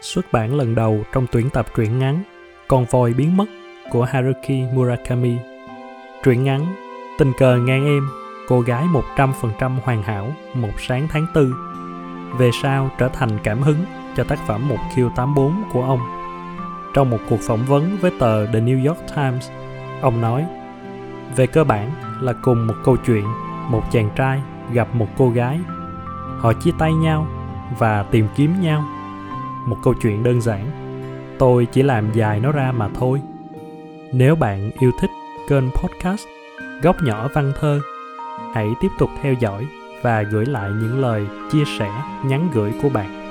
xuất bản lần đầu trong tuyển tập truyện ngắn Con voi biến mất của Haruki Murakami. Truyện ngắn Tình cờ ngang em, cô gái 100% hoàn hảo một sáng tháng tư. Về sau trở thành cảm hứng cho tác phẩm 1Q84 của ông. Trong một cuộc phỏng vấn với tờ The New York Times, ông nói Về cơ bản là cùng một câu chuyện, một chàng trai gặp một cô gái. Họ chia tay nhau và tìm kiếm nhau một câu chuyện đơn giản. Tôi chỉ làm dài nó ra mà thôi. Nếu bạn yêu thích kênh podcast góc nhỏ văn thơ, hãy tiếp tục theo dõi và gửi lại những lời chia sẻ nhắn gửi của bạn.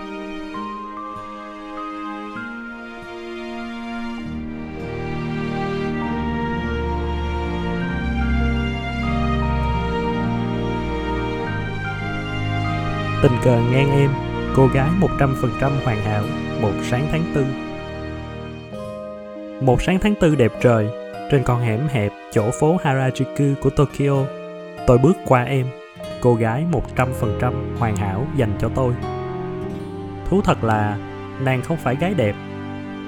Tình cờ ngang em cô gái 100% hoàn hảo, một sáng tháng tư. Một sáng tháng tư đẹp trời, trên con hẻm hẹp chỗ phố Harajuku của Tokyo, tôi bước qua em. Cô gái 100% hoàn hảo dành cho tôi. Thú thật là, nàng không phải gái đẹp.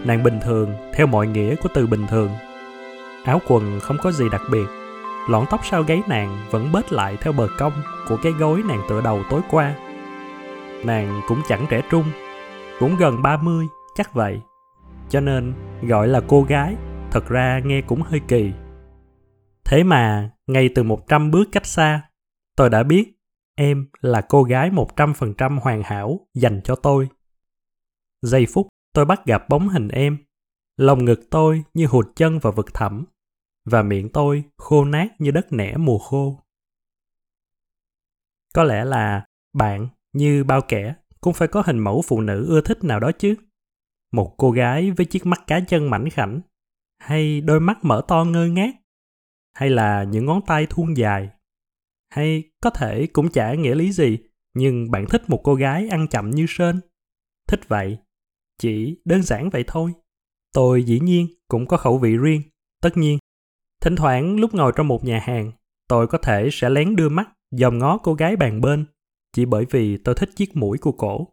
Nàng bình thường, theo mọi nghĩa của từ bình thường. Áo quần không có gì đặc biệt. Lọn tóc sau gáy nàng vẫn bết lại theo bờ cong của cái gối nàng tựa đầu tối qua nàng cũng chẳng trẻ trung, cũng gần 30, chắc vậy. Cho nên gọi là cô gái, thật ra nghe cũng hơi kỳ. Thế mà, ngay từ 100 bước cách xa, tôi đã biết em là cô gái 100% hoàn hảo dành cho tôi. Giây phút tôi bắt gặp bóng hình em, lòng ngực tôi như hụt chân vào vực thẳm, và miệng tôi khô nát như đất nẻ mùa khô. Có lẽ là bạn như bao kẻ, cũng phải có hình mẫu phụ nữ ưa thích nào đó chứ. Một cô gái với chiếc mắt cá chân mảnh khảnh, hay đôi mắt mở to ngơ ngác, hay là những ngón tay thuôn dài, hay có thể cũng chả nghĩa lý gì, nhưng bạn thích một cô gái ăn chậm như sên. Thích vậy, chỉ đơn giản vậy thôi. Tôi dĩ nhiên cũng có khẩu vị riêng, tất nhiên. Thỉnh thoảng lúc ngồi trong một nhà hàng, tôi có thể sẽ lén đưa mắt dòm ngó cô gái bàn bên chỉ bởi vì tôi thích chiếc mũi của cổ.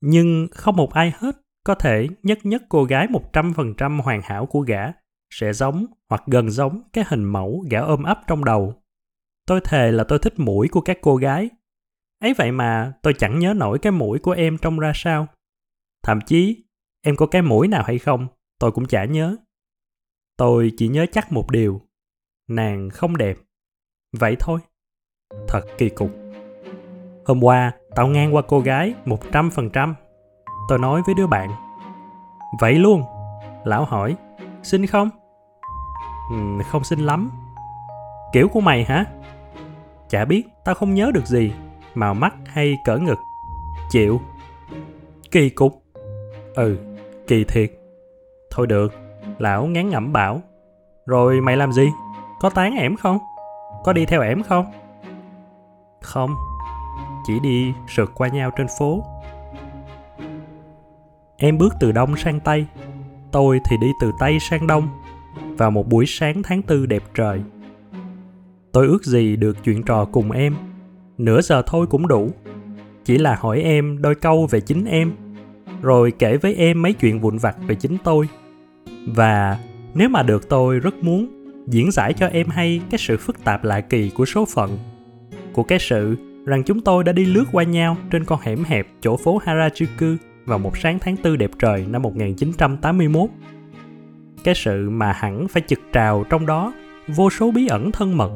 Nhưng không một ai hết có thể nhất nhất cô gái 100% hoàn hảo của gã sẽ giống hoặc gần giống cái hình mẫu gã ôm ấp trong đầu. Tôi thề là tôi thích mũi của các cô gái. Ấy vậy mà tôi chẳng nhớ nổi cái mũi của em trông ra sao. Thậm chí, em có cái mũi nào hay không, tôi cũng chả nhớ. Tôi chỉ nhớ chắc một điều. Nàng không đẹp. Vậy thôi. Thật kỳ cục. Hôm qua, tao ngang qua cô gái 100%. Tôi nói với đứa bạn. Vậy luôn? Lão hỏi, xin không? Ừ, không xin lắm. Kiểu của mày hả? Chả biết, tao không nhớ được gì. Màu mắt hay cỡ ngực. Chịu. Kỳ cục. Ừ, kỳ thiệt. Thôi được, lão ngán ngẩm bảo. Rồi mày làm gì? Có tán ẻm không? Có đi theo ẻm không? Không, chỉ đi sượt qua nhau trên phố. Em bước từ đông sang tây, tôi thì đi từ tây sang đông, vào một buổi sáng tháng tư đẹp trời. Tôi ước gì được chuyện trò cùng em, nửa giờ thôi cũng đủ. Chỉ là hỏi em đôi câu về chính em, rồi kể với em mấy chuyện vụn vặt về chính tôi. Và nếu mà được tôi rất muốn diễn giải cho em hay cái sự phức tạp lạ kỳ của số phận của cái sự rằng chúng tôi đã đi lướt qua nhau trên con hẻm hẹp chỗ phố Harajuku vào một sáng tháng tư đẹp trời năm 1981. Cái sự mà hẳn phải chực trào trong đó vô số bí ẩn thân mật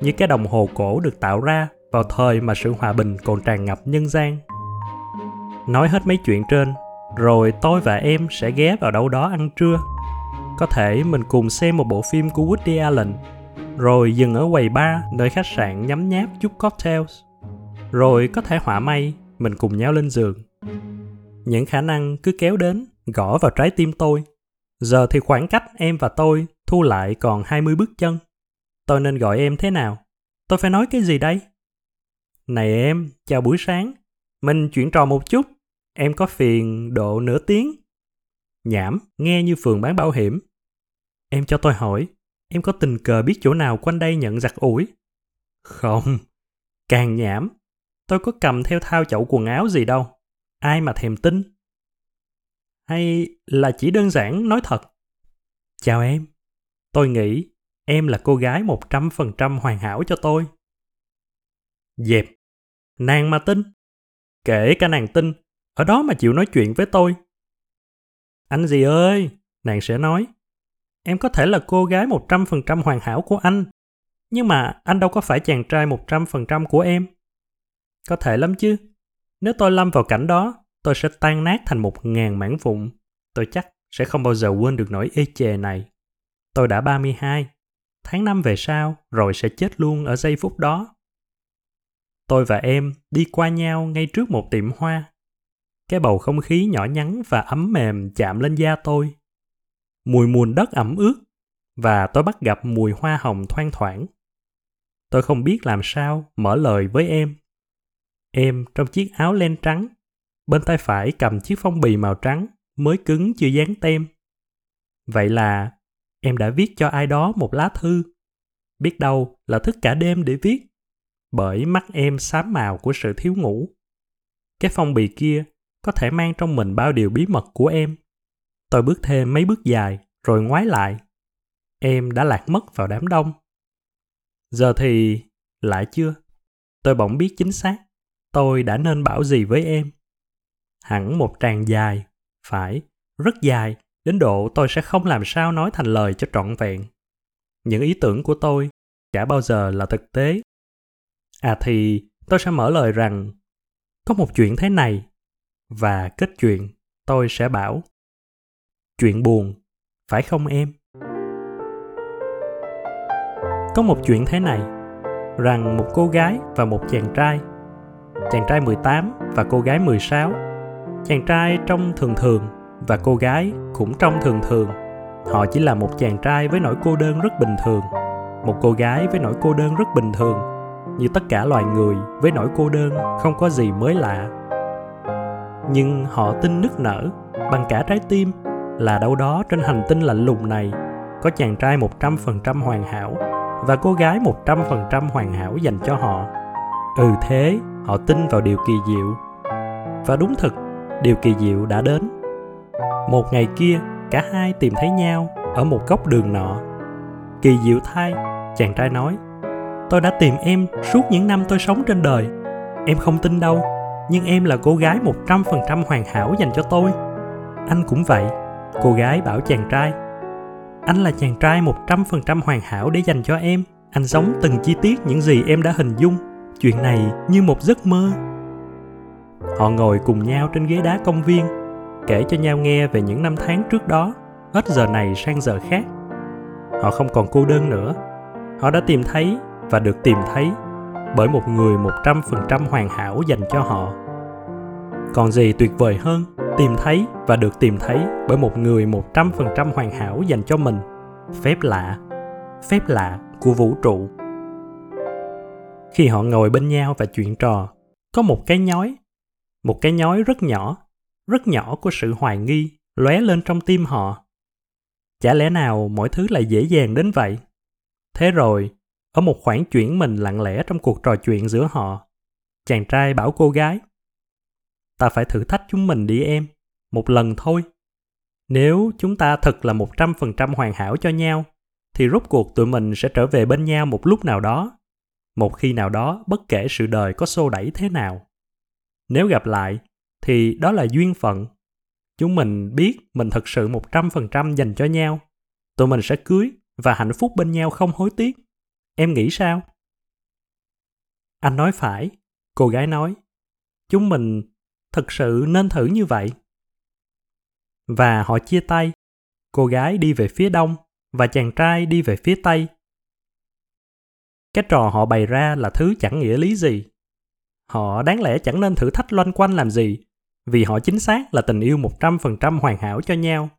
như cái đồng hồ cổ được tạo ra vào thời mà sự hòa bình còn tràn ngập nhân gian. Nói hết mấy chuyện trên, rồi tôi và em sẽ ghé vào đâu đó ăn trưa. Có thể mình cùng xem một bộ phim của Woody Allen rồi dừng ở quầy bar nơi khách sạn nhấm nháp chút cocktails. Rồi có thể hỏa may, mình cùng nhau lên giường. Những khả năng cứ kéo đến, gõ vào trái tim tôi. Giờ thì khoảng cách em và tôi thu lại còn 20 bước chân. Tôi nên gọi em thế nào? Tôi phải nói cái gì đây? Này em, chào buổi sáng. Mình chuyển trò một chút. Em có phiền độ nửa tiếng. Nhảm, nghe như phường bán bảo hiểm. Em cho tôi hỏi, em có tình cờ biết chỗ nào quanh đây nhận giặt ủi? Không, càng nhảm. Tôi có cầm theo thao chậu quần áo gì đâu. ai mà thèm tin? Hay là chỉ đơn giản nói thật? Chào em, tôi nghĩ em là cô gái 100% hoàn hảo cho tôi. Dẹp, nàng mà tin. Kể cả nàng tin, ở đó mà chịu nói chuyện với tôi. Anh gì ơi, nàng sẽ nói. Em có thể là cô gái 100% hoàn hảo của anh, nhưng mà anh đâu có phải chàng trai 100% của em. Có thể lắm chứ. Nếu tôi lâm vào cảnh đó, tôi sẽ tan nát thành một ngàn mảng vụn. Tôi chắc sẽ không bao giờ quên được nỗi ê chề này. Tôi đã 32. Tháng năm về sau, rồi sẽ chết luôn ở giây phút đó. Tôi và em đi qua nhau ngay trước một tiệm hoa. Cái bầu không khí nhỏ nhắn và ấm mềm chạm lên da tôi. Mùi mùn đất ẩm ướt và tôi bắt gặp mùi hoa hồng thoang thoảng. Tôi không biết làm sao mở lời với em. Em trong chiếc áo len trắng, bên tay phải cầm chiếc phong bì màu trắng mới cứng chưa dán tem. Vậy là em đã viết cho ai đó một lá thư. Biết đâu là thức cả đêm để viết, bởi mắt em xám màu của sự thiếu ngủ. Cái phong bì kia có thể mang trong mình bao điều bí mật của em. Tôi bước thêm mấy bước dài, rồi ngoái lại. Em đã lạc mất vào đám đông. Giờ thì lại chưa? Tôi bỗng biết chính xác tôi đã nên bảo gì với em. Hẳn một tràng dài, phải, rất dài, đến độ tôi sẽ không làm sao nói thành lời cho trọn vẹn. Những ý tưởng của tôi chả bao giờ là thực tế. À thì tôi sẽ mở lời rằng có một chuyện thế này và kết chuyện tôi sẽ bảo chuyện buồn, phải không em? Có một chuyện thế này, rằng một cô gái và một chàng trai chàng trai 18 và cô gái 16 chàng trai trông thường thường và cô gái cũng trông thường thường. Họ chỉ là một chàng trai với nỗi cô đơn rất bình thường, một cô gái với nỗi cô đơn rất bình thường, như tất cả loài người với nỗi cô đơn không có gì mới lạ. Nhưng họ tin nức nở bằng cả trái tim là đâu đó trên hành tinh lạnh lùng này có chàng trai 100% hoàn hảo và cô gái 100% hoàn hảo dành cho họ. Ừ thế, họ tin vào điều kỳ diệu. Và đúng thực, điều kỳ diệu đã đến. Một ngày kia, cả hai tìm thấy nhau ở một góc đường nọ. Kỳ diệu thay, chàng trai nói, tôi đã tìm em suốt những năm tôi sống trên đời. Em không tin đâu, nhưng em là cô gái 100% hoàn hảo dành cho tôi. Anh cũng vậy, cô gái bảo chàng trai. Anh là chàng trai 100% hoàn hảo để dành cho em. Anh sống từng chi tiết những gì em đã hình dung. Chuyện này như một giấc mơ. Họ ngồi cùng nhau trên ghế đá công viên, kể cho nhau nghe về những năm tháng trước đó, hết giờ này sang giờ khác. Họ không còn cô đơn nữa. Họ đã tìm thấy và được tìm thấy bởi một người 100% hoàn hảo dành cho họ. Còn gì tuyệt vời hơn tìm thấy và được tìm thấy bởi một người 100% hoàn hảo dành cho mình. Phép lạ, phép lạ của vũ trụ. Khi họ ngồi bên nhau và chuyện trò, có một cái nhói, một cái nhói rất nhỏ, rất nhỏ của sự hoài nghi lóe lên trong tim họ. Chả lẽ nào mọi thứ lại dễ dàng đến vậy? Thế rồi, ở một khoảng chuyển mình lặng lẽ trong cuộc trò chuyện giữa họ, chàng trai bảo cô gái ta phải thử thách chúng mình đi em, một lần thôi. Nếu chúng ta thật là một trăm phần trăm hoàn hảo cho nhau, thì rốt cuộc tụi mình sẽ trở về bên nhau một lúc nào đó. Một khi nào đó bất kể sự đời có xô đẩy thế nào. Nếu gặp lại, thì đó là duyên phận. Chúng mình biết mình thật sự một trăm phần trăm dành cho nhau. Tụi mình sẽ cưới và hạnh phúc bên nhau không hối tiếc. Em nghĩ sao? Anh nói phải, cô gái nói. Chúng mình thực sự nên thử như vậy? Và họ chia tay. Cô gái đi về phía đông và chàng trai đi về phía tây. Cái trò họ bày ra là thứ chẳng nghĩa lý gì. Họ đáng lẽ chẳng nên thử thách loanh quanh làm gì vì họ chính xác là tình yêu một trăm phần trăm hoàn hảo cho nhau.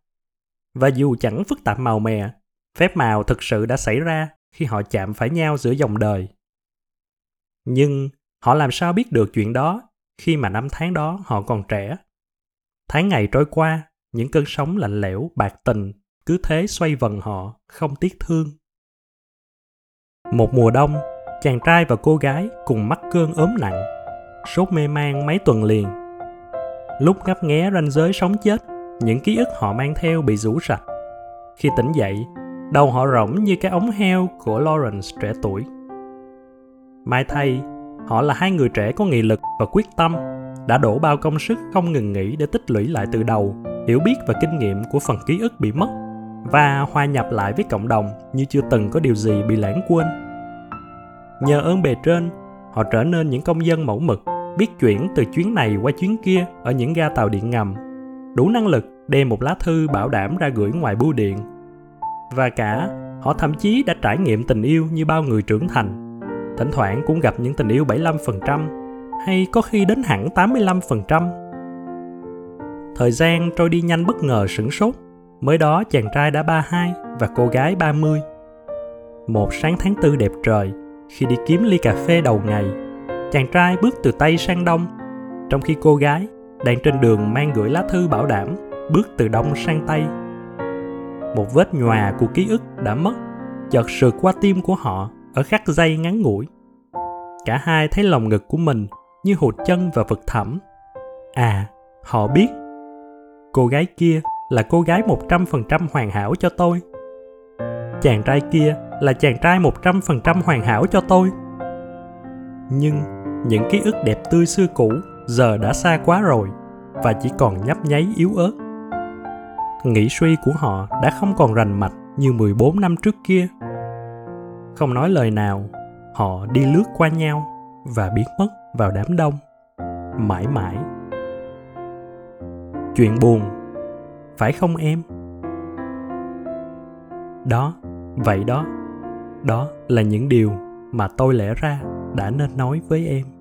Và dù chẳng phức tạp màu mè, phép màu thực sự đã xảy ra khi họ chạm phải nhau giữa dòng đời. Nhưng họ làm sao biết được chuyện đó? Khi mà năm tháng đó họ còn trẻ. Tháng ngày trôi qua, những cơn sóng lạnh lẽo, bạc tình cứ thế xoay vần họ, không tiếc thương. Một mùa đông, chàng trai và cô gái cùng mắc cơn ốm nặng, sốt mê man mấy tuần liền. lúc ngấp nghé ranh giới sống chết những ký ức họ mang theo bị rũ sạch khi tỉnh dậy đầu họ rỗng như cái ống heo của lawrence trẻ tuổi mai thay họ là hai người trẻ có nghị lực và quyết tâm, đã đổ bao công sức không ngừng nghỉ để tích lũy lại từ đầu, hiểu biết và kinh nghiệm của phần ký ức bị mất và hòa nhập lại với cộng đồng như chưa từng có điều gì bị lãng quên. Nhờ ơn bề trên, họ trở nên những công dân mẫu mực, biết chuyển từ chuyến này qua chuyến kia ở những ga tàu điện ngầm, đủ năng lực đem một lá thư bảo đảm ra gửi ngoài bưu điện. Và cả, họ thậm chí đã trải nghiệm tình yêu như bao người trưởng thành thỉnh thoảng cũng gặp những tình yêu 75% hay có khi đến hẳn 85%. Thời gian trôi đi nhanh bất ngờ sửng sốt. Mới đó chàng trai đã 32 và cô gái 30. Một sáng tháng tư đẹp trời, khi đi kiếm ly cà phê đầu ngày, chàng trai bước từ Tây sang Đông, trong khi cô gái đang trên đường mang gửi lá thư bảo đảm bước từ Đông sang Tây. Một vết nhòa của ký ức đã mất, chợt sượt qua tim của họ ở khắc dây ngắn ngủi. Cả hai thấy lòng ngực của mình như hụt chân và vực thẳm. À, họ biết. Cô gái kia là cô gái 100% hoàn hảo cho tôi. Chàng trai kia là chàng trai 100% hoàn hảo cho tôi. Nhưng những ký ức đẹp tươi xưa cũ giờ đã xa quá rồi và chỉ còn nhấp nháy yếu ớt. Nghĩ suy của họ đã không còn rành mạch như 14 năm trước kia. Không nói lời nào, họ đi lướt qua nhau và biến mất vào đám đông mãi mãi. Chuyện buồn phải không em? Đó vậy đó. Đó là những điều mà tôi lẽ ra đã nên nói với em.